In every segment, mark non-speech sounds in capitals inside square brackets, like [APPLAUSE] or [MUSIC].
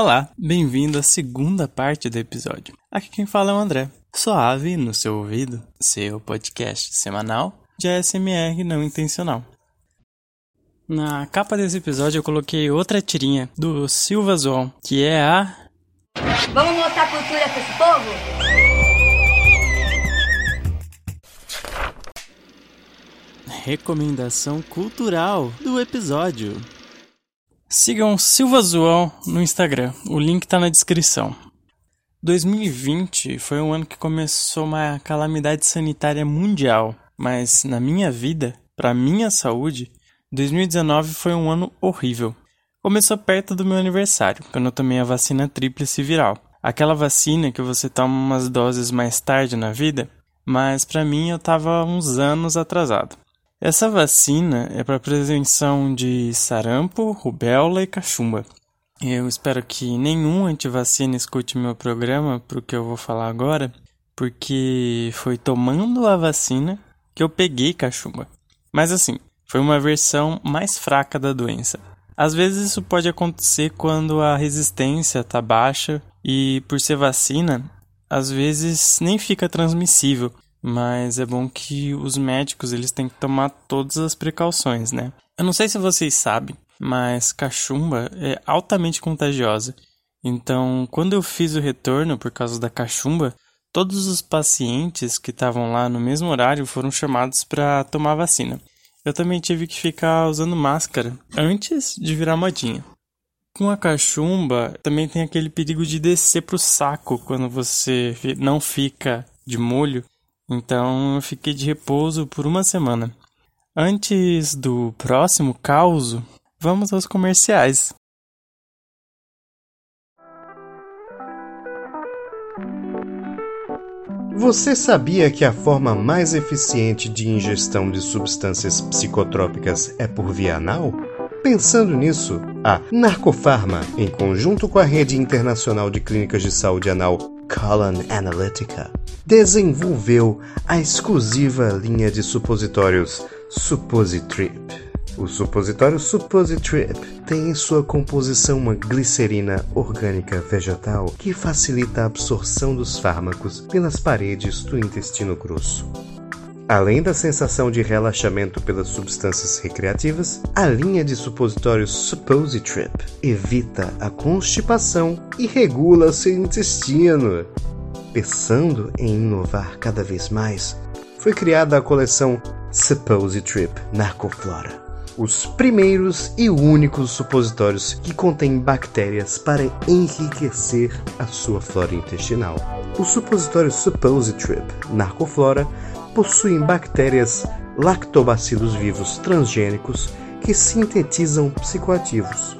Olá, bem-vindo à segunda parte do episódio. Aqui quem fala é o André. Suave no seu ouvido, seu podcast semanal de ASMR não intencional. Na capa desse episódio eu coloquei outra tirinha do Silva Zoon, que é a. Vamos mostrar cultura pra esse povo? Recomendação cultural do episódio. Sigam Silva Zoão no Instagram, o link tá na descrição. 2020 foi um ano que começou uma calamidade sanitária mundial, mas na minha vida, para minha saúde, 2019 foi um ano horrível. Começou perto do meu aniversário, quando eu tomei a vacina tríplice viral. Aquela vacina que você toma umas doses mais tarde na vida, mas para mim eu tava uns anos atrasado. Essa vacina é para prevenção de sarampo, rubéola e cachumba. Eu espero que nenhum antivacina escute meu programa para o que eu vou falar agora, porque foi tomando a vacina que eu peguei cachumba. Mas assim, foi uma versão mais fraca da doença. Às vezes isso pode acontecer quando a resistência está baixa e por ser vacina, às vezes nem fica transmissível mas é bom que os médicos eles têm que tomar todas as precauções, né? Eu não sei se vocês sabem, mas cachumba é altamente contagiosa. Então, quando eu fiz o retorno por causa da cachumba, todos os pacientes que estavam lá no mesmo horário foram chamados para tomar vacina. Eu também tive que ficar usando máscara antes de virar modinha. Com a cachumba, também tem aquele perigo de descer pro saco quando você não fica de molho então eu fiquei de repouso por uma semana. Antes do próximo caos, vamos aos comerciais. Você sabia que a forma mais eficiente de ingestão de substâncias psicotrópicas é por via anal? Pensando nisso, a Narcofarma, em conjunto com a Rede Internacional de Clínicas de Saúde Anal Colon Analytica, desenvolveu a exclusiva linha de supositórios Suppositrip. O supositório Suppositrip tem em sua composição uma glicerina orgânica vegetal que facilita a absorção dos fármacos pelas paredes do intestino grosso. Além da sensação de relaxamento pelas substâncias recreativas, a linha de supositórios Suppositrip evita a constipação e regula seu intestino. Pensando em inovar cada vez mais, foi criada a coleção Suppositrip Narcoflora, os primeiros e únicos supositórios que contêm bactérias para enriquecer a sua flora intestinal. O supositório Suppositrip Narcoflora possuem bactérias lactobacilos vivos transgênicos que sintetizam psicoativos.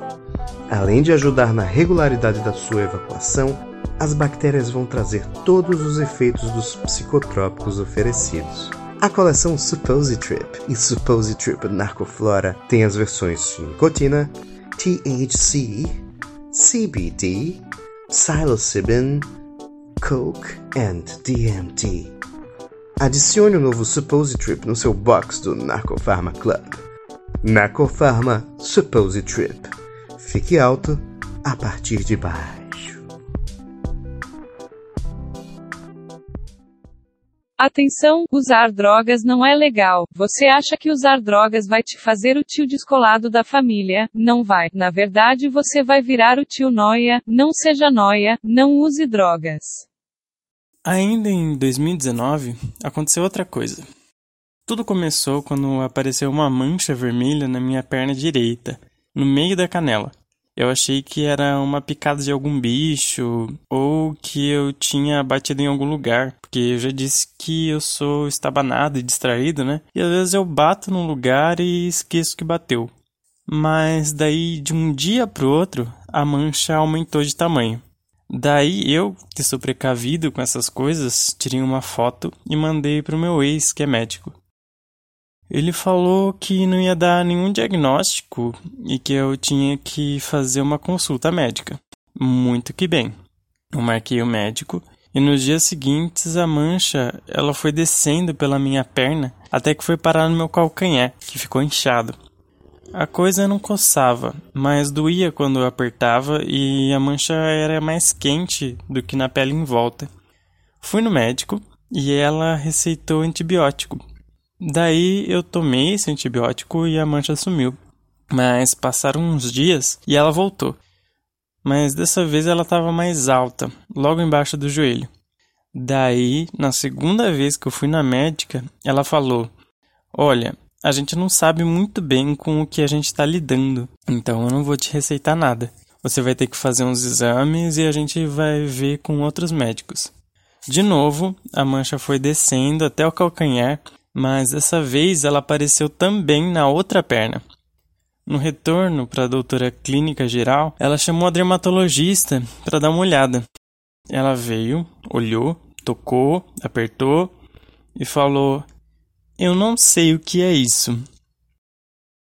Além de ajudar na regularidade da sua evacuação, as bactérias vão trazer todos os efeitos dos psicotrópicos oferecidos. A coleção Suppositrip e Suppositrip Narcoflora tem as versões de nicotina, THC, CBD, psilocybin, coke and DMT. Adicione o novo Suppositrip no seu box do Narcofarma Club. Narcofarma Suppositrip. Fique alto a partir de baixo. Atenção, usar drogas não é legal. Você acha que usar drogas vai te fazer o tio descolado da família? Não vai. Na verdade, você vai virar o tio noia. Não seja noia, não use drogas. Ainda em 2019, aconteceu outra coisa. Tudo começou quando apareceu uma mancha vermelha na minha perna direita, no meio da canela. Eu achei que era uma picada de algum bicho ou que eu tinha batido em algum lugar, porque eu já disse que eu sou estabanado e distraído, né? E às vezes eu bato num lugar e esqueço que bateu. Mas daí de um dia pro outro, a mancha aumentou de tamanho. Daí eu, que sou precavido com essas coisas, tirei uma foto e mandei pro meu ex, que é médico. Ele falou que não ia dar nenhum diagnóstico e que eu tinha que fazer uma consulta médica. Muito que bem. Eu marquei o médico e nos dias seguintes a mancha ela foi descendo pela minha perna até que foi parar no meu calcanhar, que ficou inchado. A coisa não coçava, mas doía quando eu apertava e a mancha era mais quente do que na pele em volta. Fui no médico e ela receitou antibiótico. Daí eu tomei esse antibiótico e a mancha sumiu. Mas passaram uns dias e ela voltou. Mas dessa vez ela estava mais alta, logo embaixo do joelho. Daí, na segunda vez que eu fui na médica, ela falou: Olha, a gente não sabe muito bem com o que a gente está lidando, então eu não vou te receitar nada. Você vai ter que fazer uns exames e a gente vai ver com outros médicos. De novo, a mancha foi descendo até o calcanhar, mas dessa vez ela apareceu também na outra perna. No retorno para a doutora clínica geral, ela chamou a dermatologista para dar uma olhada. Ela veio, olhou, tocou, apertou e falou: eu não sei o que é isso.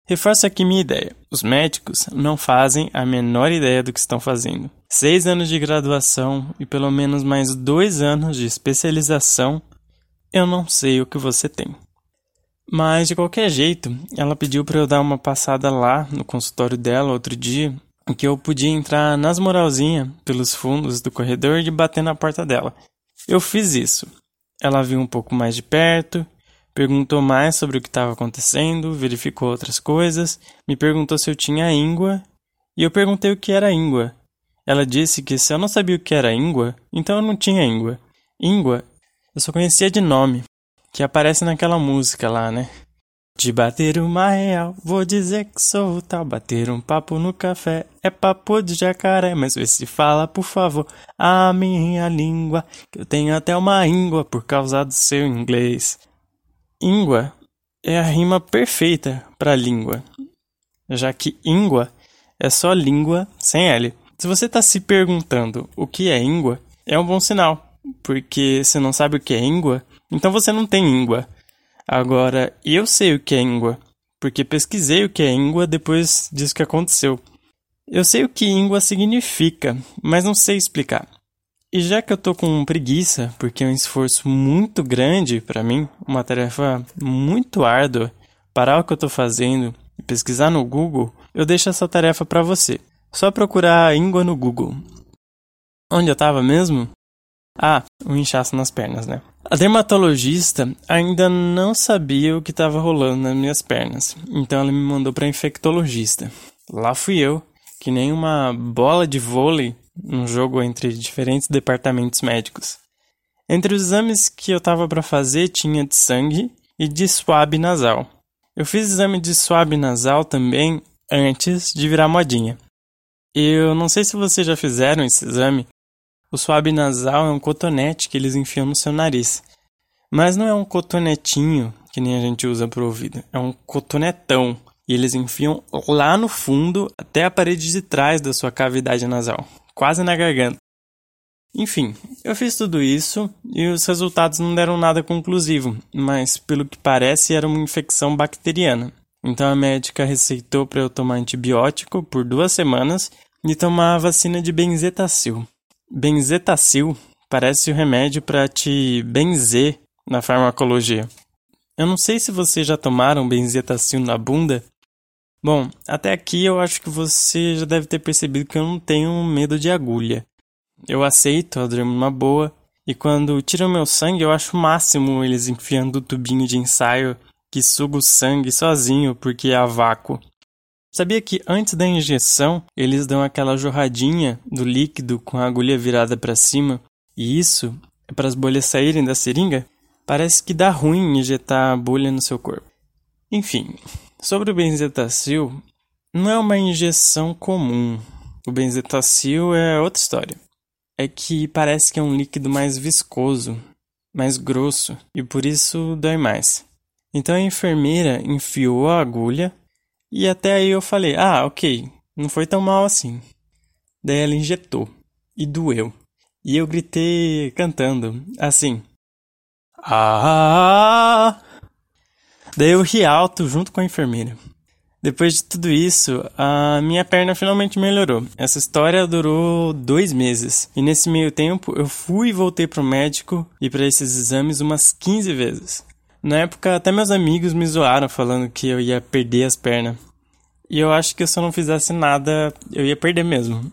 Reforço aqui minha ideia. Os médicos não fazem a menor ideia do que estão fazendo. Seis anos de graduação e pelo menos mais dois anos de especialização, eu não sei o que você tem. Mas de qualquer jeito, ela pediu para eu dar uma passada lá no consultório dela outro dia, que eu podia entrar nas moralzinhas pelos fundos do corredor e bater na porta dela. Eu fiz isso. Ela viu um pouco mais de perto perguntou mais sobre o que estava acontecendo, verificou outras coisas, me perguntou se eu tinha íngua, e eu perguntei o que era íngua. Ela disse que se eu não sabia o que era íngua, então eu não tinha íngua. Íngua eu só conhecia de nome, que aparece naquela música lá, né? De bater uma real, vou dizer que sou tal. Bater um papo no café é papo de jacaré. Mas vê se fala, por favor, a minha língua. Que eu tenho até uma íngua por causa do seu inglês. Íngua é a rima perfeita para língua, já que íngua é só língua sem L. Se você está se perguntando o que é íngua, é um bom sinal, porque se não sabe o que é íngua, então você não tem íngua. Agora, eu sei o que é íngua, porque pesquisei o que é íngua depois disso que aconteceu. Eu sei o que íngua significa, mas não sei explicar. E já que eu tô com preguiça, porque é um esforço muito grande para mim, uma tarefa muito árdua, parar o que eu tô fazendo e pesquisar no Google, eu deixo essa tarefa para você. Só procurar íngua no Google. Onde eu tava mesmo? Ah, o um inchaço nas pernas, né? A dermatologista ainda não sabia o que estava rolando nas minhas pernas, então ela me mandou para infectologista. Lá fui eu, que nem uma bola de vôlei um jogo entre diferentes departamentos médicos. Entre os exames que eu tava para fazer tinha de sangue e de swab nasal. Eu fiz exame de swab nasal também antes de virar modinha. Eu não sei se vocês já fizeram esse exame. O swab nasal é um cotonete que eles enfiam no seu nariz. Mas não é um cotonetinho que nem a gente usa pro ouvido. É um cotonetão. E eles enfiam lá no fundo até a parede de trás da sua cavidade nasal quase na garganta. Enfim, eu fiz tudo isso e os resultados não deram nada conclusivo, mas pelo que parece era uma infecção bacteriana. Então a médica receitou para eu tomar antibiótico por duas semanas e tomar a vacina de benzetacil. Benzetacil parece o remédio para te benzer na farmacologia. Eu não sei se vocês já tomaram benzetacil na bunda, Bom, até aqui eu acho que você já deve ter percebido que eu não tenho medo de agulha. Eu aceito, eu durmo numa boa, e quando tiram meu sangue eu acho o máximo eles enfiando o tubinho de ensaio que suga o sangue sozinho porque é a vácuo. Sabia que antes da injeção eles dão aquela jorradinha do líquido com a agulha virada para cima? E isso é para as bolhas saírem da seringa? Parece que dá ruim injetar a bolha no seu corpo. Enfim, Sobre o benzetacil, não é uma injeção comum. O benzetacil é outra história. É que parece que é um líquido mais viscoso, mais grosso, e por isso dói mais. Então a enfermeira enfiou a agulha e até aí eu falei: "Ah, OK, não foi tão mal assim". Daí ela injetou e doeu. E eu gritei cantando, assim: "Ah!" Daí eu ri alto junto com a enfermeira. Depois de tudo isso, a minha perna finalmente melhorou. Essa história durou dois meses. E nesse meio tempo, eu fui e voltei pro médico e para esses exames umas 15 vezes. Na época, até meus amigos me zoaram falando que eu ia perder as pernas. E eu acho que se eu não fizesse nada, eu ia perder mesmo.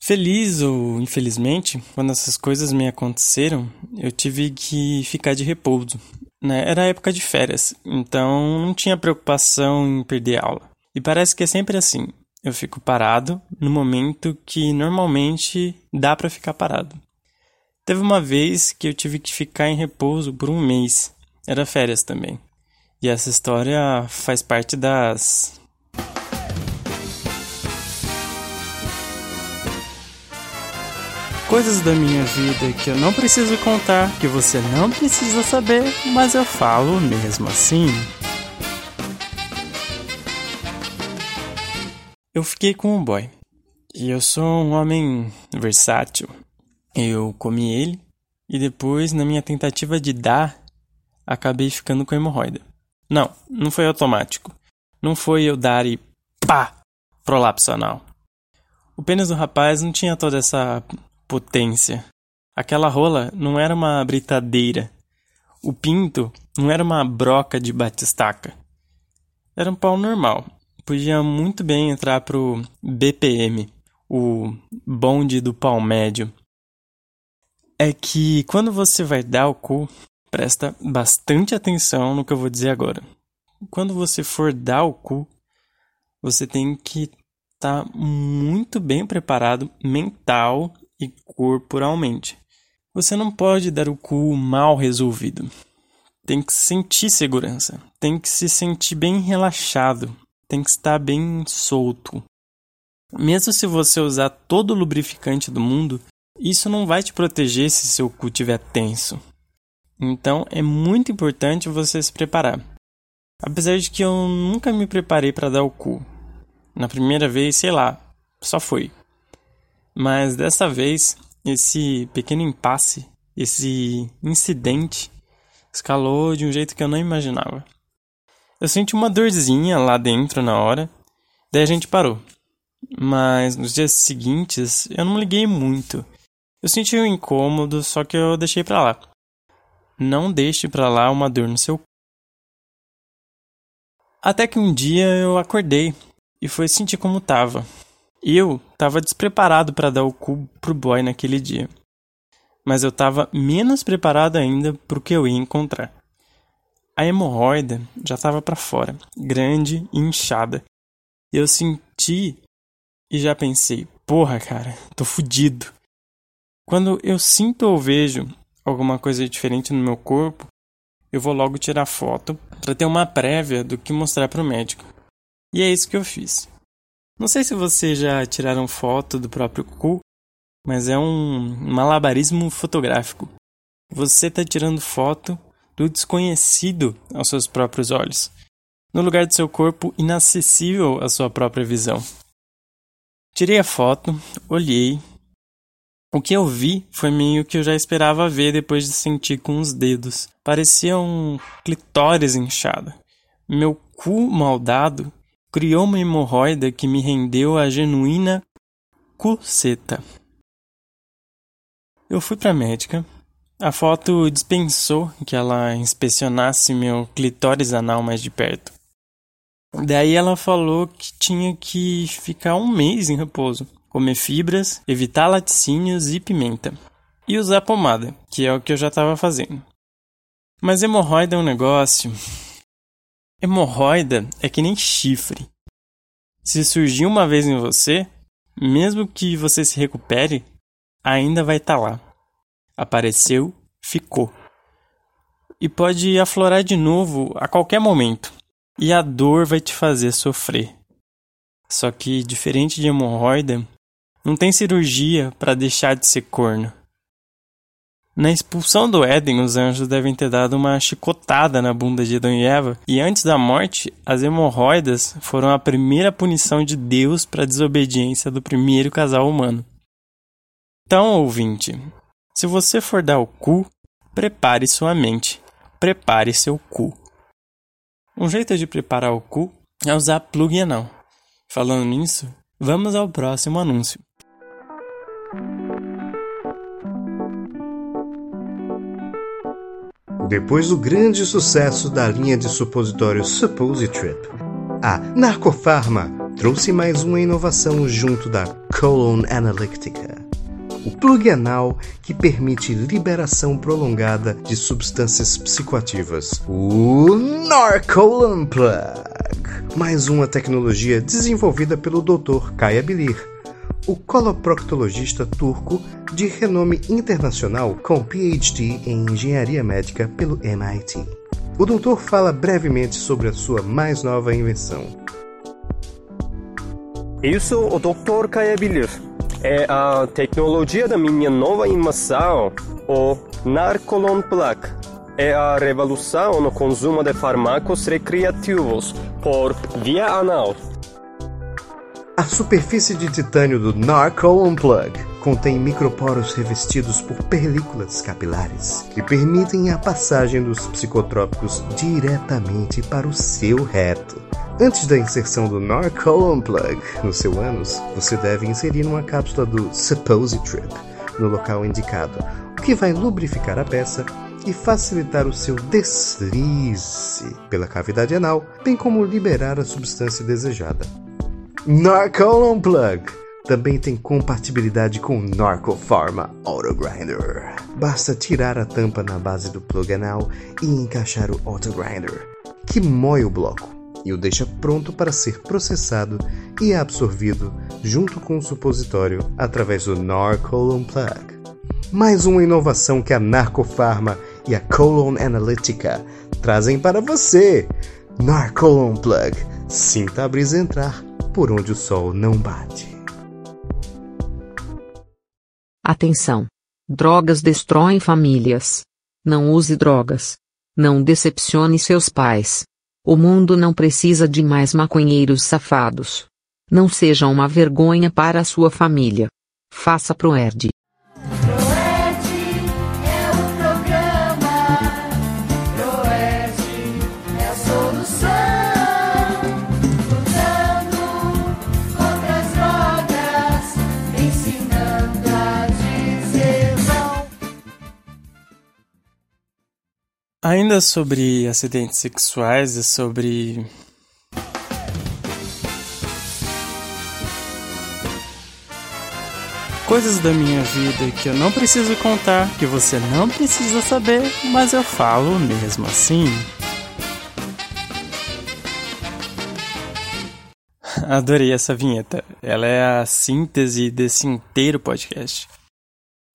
Feliz ou infelizmente, quando essas coisas me aconteceram, eu tive que ficar de repouso. Né? Era época de férias, então não tinha preocupação em perder aula. E parece que é sempre assim. Eu fico parado no momento que normalmente dá para ficar parado. Teve uma vez que eu tive que ficar em repouso por um mês. Era férias também. E essa história faz parte das coisas da minha vida que eu não preciso contar, que você não precisa saber, mas eu falo mesmo assim. Eu fiquei com um boy. E eu sou um homem versátil. Eu comi ele e depois, na minha tentativa de dar, acabei ficando com hemorroida. Não, não foi automático. Não foi eu dar e pá! Prolapso anal. O pênis do rapaz não tinha toda essa potência. Aquela rola não era uma britadeira. O pinto não era uma broca de batistaca. Era um pau normal. Podia muito bem entrar pro BPM, o bonde do pau médio. É que quando você vai dar o cu, presta bastante atenção no que eu vou dizer agora. Quando você for dar o cu, você tem que estar tá muito bem preparado mental e corporalmente. Você não pode dar o cu mal resolvido. Tem que sentir segurança, tem que se sentir bem relaxado, tem que estar bem solto. Mesmo se você usar todo o lubrificante do mundo, isso não vai te proteger se seu cu estiver tenso. Então é muito importante você se preparar. Apesar de que eu nunca me preparei para dar o cu. Na primeira vez, sei lá, só foi. Mas dessa vez, esse pequeno impasse, esse incidente, escalou de um jeito que eu não imaginava. Eu senti uma dorzinha lá dentro na hora, daí a gente parou. Mas nos dias seguintes eu não liguei muito. Eu senti um incômodo, só que eu deixei pra lá. Não deixe pra lá uma dor no seu Até que um dia eu acordei e foi sentir como tava. Eu tava despreparado para dar o cu pro boy naquele dia. Mas eu tava menos preparado ainda pro que eu ia encontrar. A hemorroida já tava para fora, grande e inchada. Eu senti e já pensei, porra, cara, tô fudido. Quando eu sinto ou vejo alguma coisa diferente no meu corpo, eu vou logo tirar foto para ter uma prévia do que mostrar para o médico. E é isso que eu fiz. Não sei se vocês já tiraram foto do próprio cu, mas é um malabarismo fotográfico. Você está tirando foto do desconhecido aos seus próprios olhos, no lugar do seu corpo inacessível à sua própria visão. Tirei a foto, olhei. O que eu vi foi meio que eu já esperava ver depois de sentir com os dedos. Parecia um clitóris inchado. Meu cu maldado criou uma hemorroida que me rendeu a genuína cuceta. Eu fui pra médica. A foto dispensou que ela inspecionasse meu clitóris anal mais de perto. Daí ela falou que tinha que ficar um mês em repouso, comer fibras, evitar laticínios e pimenta. E usar pomada, que é o que eu já estava fazendo. Mas hemorroida é um negócio Hemorroida é que nem chifre. Se surgir uma vez em você, mesmo que você se recupere, ainda vai estar tá lá. Apareceu, ficou. E pode aflorar de novo a qualquer momento. E a dor vai te fazer sofrer. Só que, diferente de hemorroida, não tem cirurgia para deixar de ser corno. Na expulsão do Éden, os anjos devem ter dado uma chicotada na bunda de Adão e Eva, e antes da morte, as hemorroidas foram a primeira punição de Deus para a desobediência do primeiro casal humano. Então, ouvinte, se você for dar o cu, prepare sua mente, prepare seu cu. Um jeito de preparar o cu é usar plug anal. Falando nisso, vamos ao próximo anúncio. Depois do grande sucesso da linha de supositórios Suppositrip, A Narcofarma trouxe mais uma inovação junto da Colon Analytica. O plug anal que permite liberação prolongada de substâncias psicoativas. O Narcolon Plug. Mais uma tecnologia desenvolvida pelo Dr. Kaya Bilir, o coloproctologista turco de renome internacional com PhD em engenharia médica pelo MIT. O doutor fala brevemente sobre a sua mais nova invenção. Isso o doutor Kaya Bilir. É a tecnologia da minha nova invenção, o Narcolon Plug. É a revolução no consumo de fármacos recreativos por via anal. A superfície de titânio do Narcolon Plug contém microporos revestidos por películas capilares que permitem a passagem dos psicotrópicos diretamente para o seu reto. Antes da inserção do Narcolon Plug no seu ânus, você deve inserir uma cápsula do Suppositrip no local indicado, o que vai lubrificar a peça e facilitar o seu deslize pela cavidade anal, bem como liberar a substância desejada. Narcolon Plug também tem compatibilidade com o Narcofarma Autogrinder. Basta tirar a tampa na base do plug anal e encaixar o Autogrinder, que moe o bloco e o deixa pronto para ser processado e absorvido junto com o supositório através do Narcolon Plug. Mais uma inovação que a Narcofarma e a Colon Analytica trazem para você. Narcolon Plug. Sinta a brisa entrar por onde o sol não bate. Atenção! Drogas destroem famílias. Não use drogas. Não decepcione seus pais. O mundo não precisa de mais maconheiros safados. Não seja uma vergonha para a sua família. Faça Proerd. Ainda sobre acidentes sexuais e sobre. Coisas da minha vida que eu não preciso contar, que você não precisa saber, mas eu falo mesmo assim. [LAUGHS] Adorei essa vinheta. Ela é a síntese desse inteiro podcast.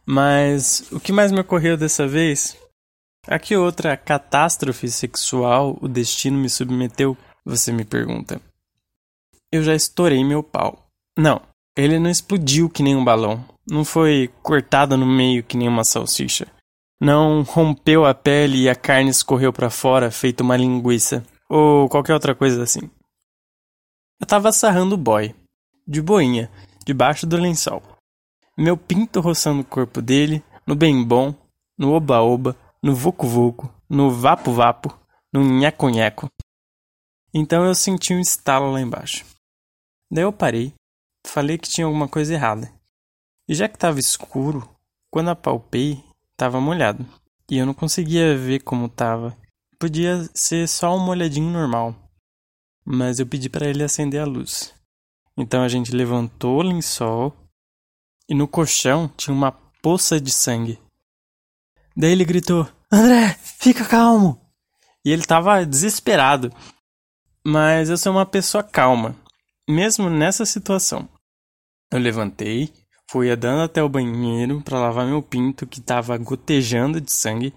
Mas o que mais me ocorreu dessa vez a que outra catástrofe sexual o destino me submeteu? Você me pergunta. Eu já estourei meu pau. Não, ele não explodiu que nem um balão. Não foi cortado no meio que nem uma salsicha. Não rompeu a pele e a carne escorreu para fora feito uma linguiça. Ou qualquer outra coisa assim. Eu tava sarrando o boy. De boinha, debaixo do lençol. Meu pinto roçando o corpo dele, no bem bom, no oba-oba, no Vucu Vucu, no Vapo Vapo, no Nheco Nheco. Então eu senti um estalo lá embaixo. Daí eu parei, falei que tinha alguma coisa errada. E já que estava escuro, quando apalpei, estava molhado. E eu não conseguia ver como estava. Podia ser só um molhadinho normal. Mas eu pedi para ele acender a luz. Então a gente levantou o lençol e no colchão tinha uma poça de sangue. Daí ele gritou: André, fica calmo! E ele tava desesperado. Mas eu sou uma pessoa calma, mesmo nessa situação. Eu levantei, fui andando até o banheiro para lavar meu pinto que estava gotejando de sangue,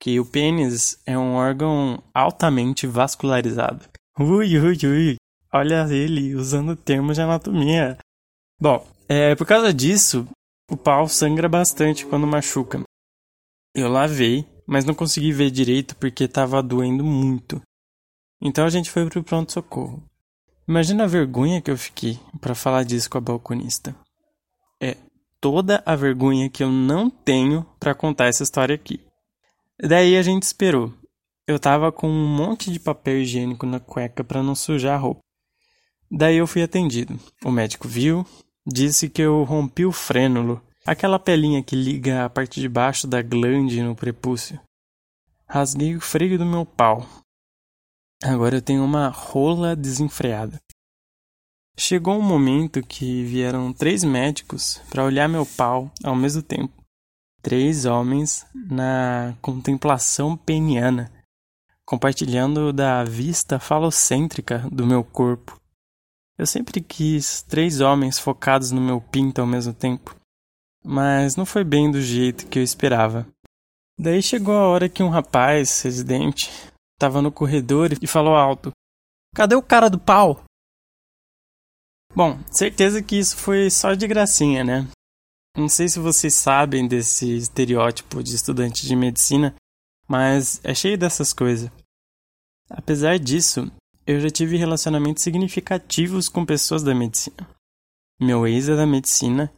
que o pênis é um órgão altamente vascularizado. Ui, ui, ui. Olha ele usando termos de anatomia. Bom, é, por causa disso, o pau sangra bastante quando machuca. Eu lavei, mas não consegui ver direito porque estava doendo muito. Então a gente foi pro pronto-socorro. Imagina a vergonha que eu fiquei para falar disso com a balconista. É toda a vergonha que eu não tenho para contar essa história aqui. Daí a gente esperou. Eu tava com um monte de papel higiênico na cueca para não sujar a roupa. Daí eu fui atendido. O médico viu, disse que eu rompi o frênulo Aquela pelinha que liga a parte de baixo da glande no prepúcio. Rasguei o freio do meu pau. Agora eu tenho uma rola desenfreada. Chegou um momento que vieram três médicos para olhar meu pau ao mesmo tempo. Três homens na contemplação peniana, compartilhando da vista falocêntrica do meu corpo. Eu sempre quis três homens focados no meu pinto ao mesmo tempo, mas não foi bem do jeito que eu esperava. Daí chegou a hora que um rapaz, residente, estava no corredor e falou alto: Cadê o cara do pau? Bom, certeza que isso foi só de gracinha, né? Não sei se vocês sabem desse estereótipo de estudante de medicina, mas é cheio dessas coisas. Apesar disso, eu já tive relacionamentos significativos com pessoas da medicina. Meu ex é da medicina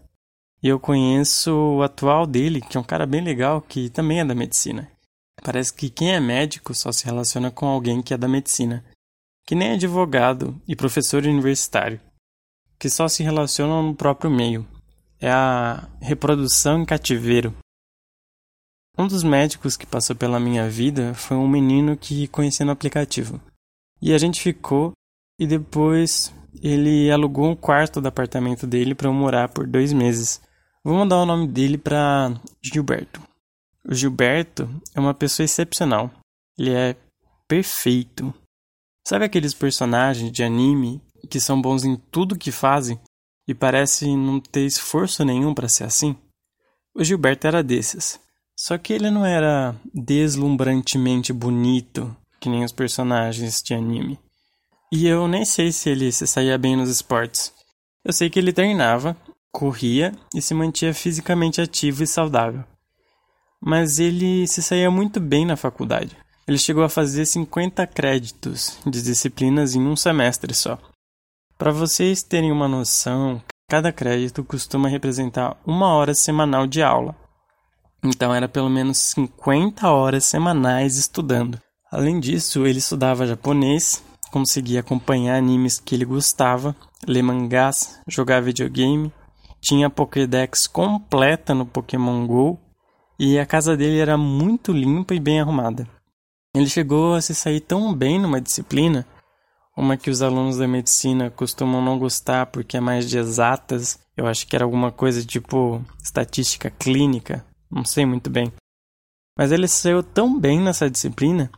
e eu conheço o atual dele, que é um cara bem legal, que também é da medicina. Parece que quem é médico só se relaciona com alguém que é da medicina, que nem advogado e professor universitário que só se relacionam no próprio meio. É a reprodução em cativeiro. Um dos médicos que passou pela minha vida foi um menino que conheci no aplicativo. E a gente ficou e depois ele alugou um quarto do apartamento dele para eu morar por dois meses. Vou mandar o nome dele para Gilberto. O Gilberto é uma pessoa excepcional. Ele é perfeito. Sabe aqueles personagens de anime que são bons em tudo que fazem e parecem não ter esforço nenhum para ser assim? O Gilberto era desses. Só que ele não era deslumbrantemente bonito, que nem os personagens de anime. E eu nem sei se ele se saía bem nos esportes. Eu sei que ele treinava, corria e se mantinha fisicamente ativo e saudável. Mas ele se saía muito bem na faculdade. Ele chegou a fazer 50 créditos de disciplinas em um semestre só. Para vocês terem uma noção, cada crédito costuma representar uma hora semanal de aula. Então era pelo menos 50 horas semanais estudando. Além disso, ele estudava japonês, conseguia acompanhar animes que ele gostava, ler mangás, jogar videogame, tinha a Pokédex completa no Pokémon GO e a casa dele era muito limpa e bem arrumada. Ele chegou a se sair tão bem numa disciplina uma que os alunos da medicina costumam não gostar porque é mais de exatas. Eu acho que era alguma coisa tipo estatística clínica, não sei muito bem. Mas ele saiu tão bem nessa disciplina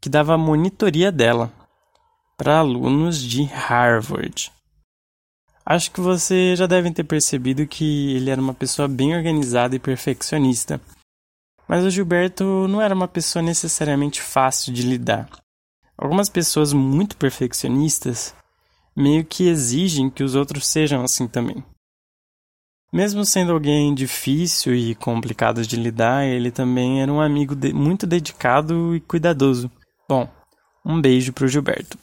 que dava monitoria dela para alunos de Harvard. Acho que você já devem ter percebido que ele era uma pessoa bem organizada e perfeccionista. Mas o Gilberto não era uma pessoa necessariamente fácil de lidar. Algumas pessoas muito perfeccionistas meio que exigem que os outros sejam assim também. Mesmo sendo alguém difícil e complicado de lidar, ele também era um amigo de muito dedicado e cuidadoso. Bom, um beijo pro Gilberto.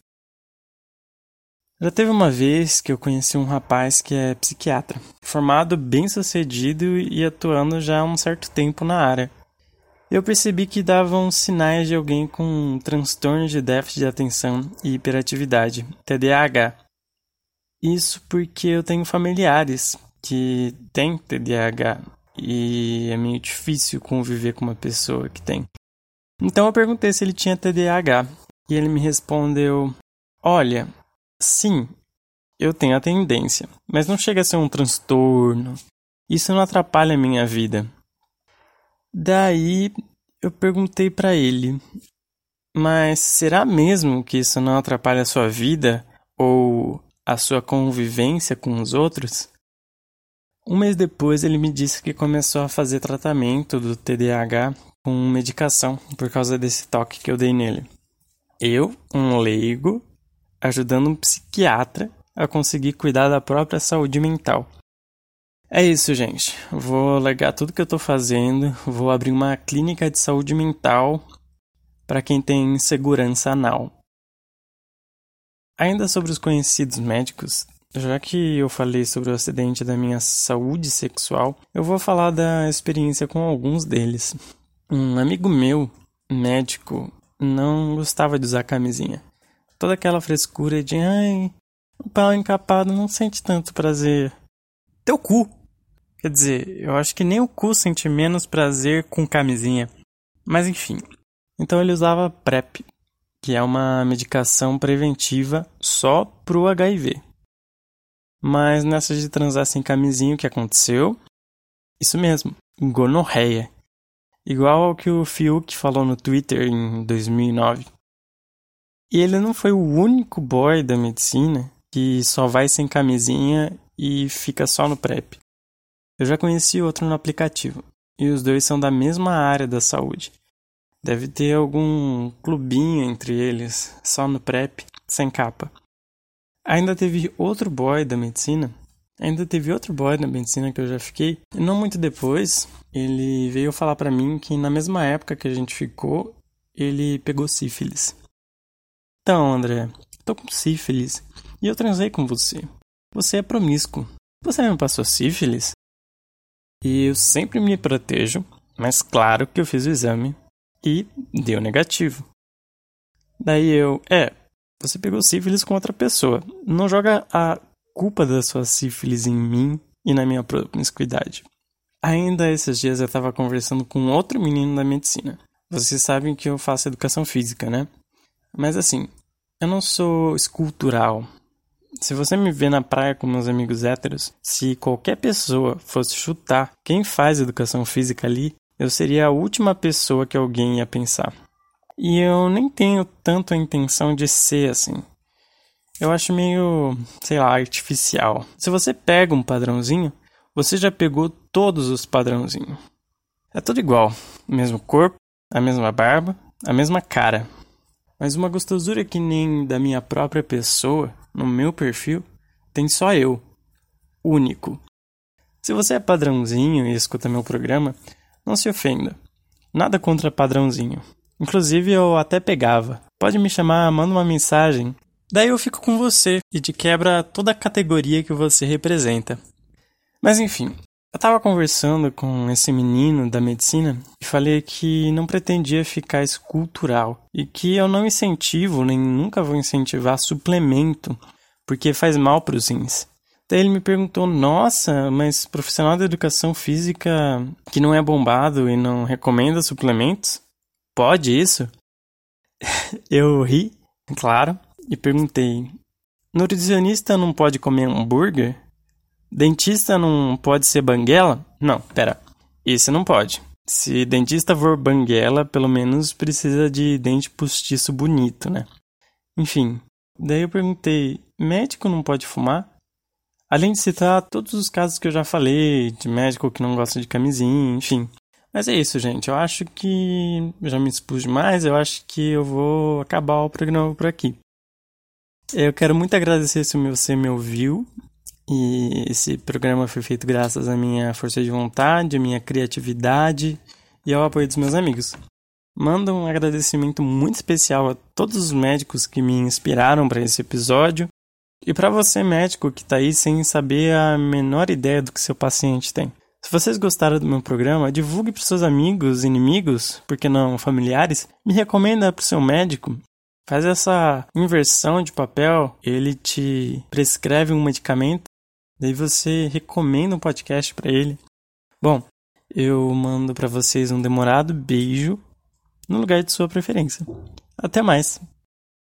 Já teve uma vez que eu conheci um rapaz que é psiquiatra, formado, bem sucedido e atuando já há um certo tempo na área eu percebi que davam sinais de alguém com um transtorno de déficit de atenção e hiperatividade, TDAH. Isso porque eu tenho familiares que têm TDAH e é meio difícil conviver com uma pessoa que tem. Então eu perguntei se ele tinha TDAH e ele me respondeu: Olha, sim, eu tenho a tendência, mas não chega a ser um transtorno. Isso não atrapalha a minha vida. Daí eu perguntei para ele: Mas será mesmo que isso não atrapalha a sua vida ou a sua convivência com os outros? Um mês depois, ele me disse que começou a fazer tratamento do TDAH com medicação por causa desse toque que eu dei nele. Eu, um leigo, ajudando um psiquiatra a conseguir cuidar da própria saúde mental. É isso, gente. Vou largar tudo que eu tô fazendo, vou abrir uma clínica de saúde mental para quem tem insegurança anal. Ainda sobre os conhecidos médicos, já que eu falei sobre o acidente da minha saúde sexual, eu vou falar da experiência com alguns deles. Um amigo meu, médico, não gostava de usar camisinha. Toda aquela frescura de ai, o pau encapado não sente tanto prazer. Teu cu! Quer dizer, eu acho que nem o cu sente menos prazer com camisinha. Mas enfim. Então ele usava PrEP. que é uma medicação preventiva só pro HIV. Mas nessa de transar sem camisinha, o que aconteceu? Isso mesmo, gonorreia. Igual ao que o Fiuk falou no Twitter em 2009. E ele não foi o único boy da medicina que só vai sem camisinha e fica só no PrEP. Eu já conheci outro no aplicativo, e os dois são da mesma área da saúde. Deve ter algum clubinho entre eles, só no PrEP, sem capa. Ainda teve outro boy da medicina, ainda teve outro boy da medicina que eu já fiquei, e não muito depois, ele veio falar para mim que na mesma época que a gente ficou, ele pegou sífilis. Então, André, tô com sífilis e eu transei com você. Você é promíscuo. Você me passou sífilis? E eu sempre me protejo, mas claro que eu fiz o exame e deu negativo. Daí eu, é, você pegou sífilis com outra pessoa. Não joga a culpa da sua sífilis em mim e na minha promiscuidade. Ainda esses dias eu estava conversando com outro menino da medicina. Vocês sabem que eu faço educação física, né? Mas assim, eu não sou escultural, se você me vê na praia com meus amigos héteros, se qualquer pessoa fosse chutar quem faz educação física ali, eu seria a última pessoa que alguém ia pensar. E eu nem tenho tanto a intenção de ser assim. Eu acho meio, sei lá, artificial. Se você pega um padrãozinho, você já pegou todos os padrãozinhos. É tudo igual. O mesmo corpo, a mesma barba, a mesma cara. Mas uma gostosura que nem da minha própria pessoa no meu perfil, tem só eu, único. Se você é padrãozinho e escuta meu programa, não se ofenda. Nada contra padrãozinho. Inclusive eu até pegava. Pode me chamar, manda uma mensagem. Daí eu fico com você e te quebra toda a categoria que você representa. Mas enfim, eu tava conversando com esse menino da medicina e falei que não pretendia ficar escultural e que eu não incentivo nem nunca vou incentivar suplemento porque faz mal para os rins. Daí ele me perguntou: Nossa, mas profissional da educação física que não é bombado e não recomenda suplementos? Pode isso? [LAUGHS] eu ri, claro, e perguntei: Nutricionista não pode comer hambúrguer? Dentista não pode ser banguela? Não, pera. Isso não pode. Se dentista for banguela, pelo menos precisa de dente postiço bonito, né? Enfim, daí eu perguntei: médico não pode fumar? Além de citar todos os casos que eu já falei, de médico que não gosta de camisinha, enfim. Mas é isso, gente. Eu acho que já me expus demais. Eu acho que eu vou acabar o programa por aqui. Eu quero muito agradecer se você me ouviu e esse programa foi feito graças à minha força de vontade, à minha criatividade e ao apoio dos meus amigos. Mando um agradecimento muito especial a todos os médicos que me inspiraram para esse episódio e para você, médico, que está aí sem saber a menor ideia do que seu paciente tem. Se vocês gostaram do meu programa, divulgue para seus amigos, inimigos, porque não familiares, me recomenda para o seu médico. Faz essa inversão de papel, ele te prescreve um medicamento Daí você recomenda um podcast para ele. Bom, eu mando para vocês um demorado beijo no lugar de sua preferência. Até mais.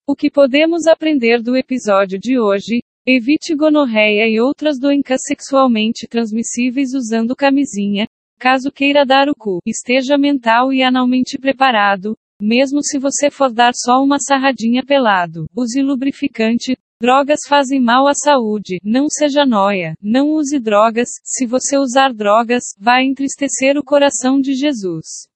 O que podemos aprender do episódio de hoje? Evite gonorreia e outras doenças sexualmente transmissíveis usando camisinha. Caso queira dar o cu, esteja mental e analmente preparado. Mesmo se você for dar só uma sarradinha pelado, use lubrificante, Drogas fazem mal à saúde. Não seja noia. Não use drogas. Se você usar drogas, vai entristecer o coração de Jesus.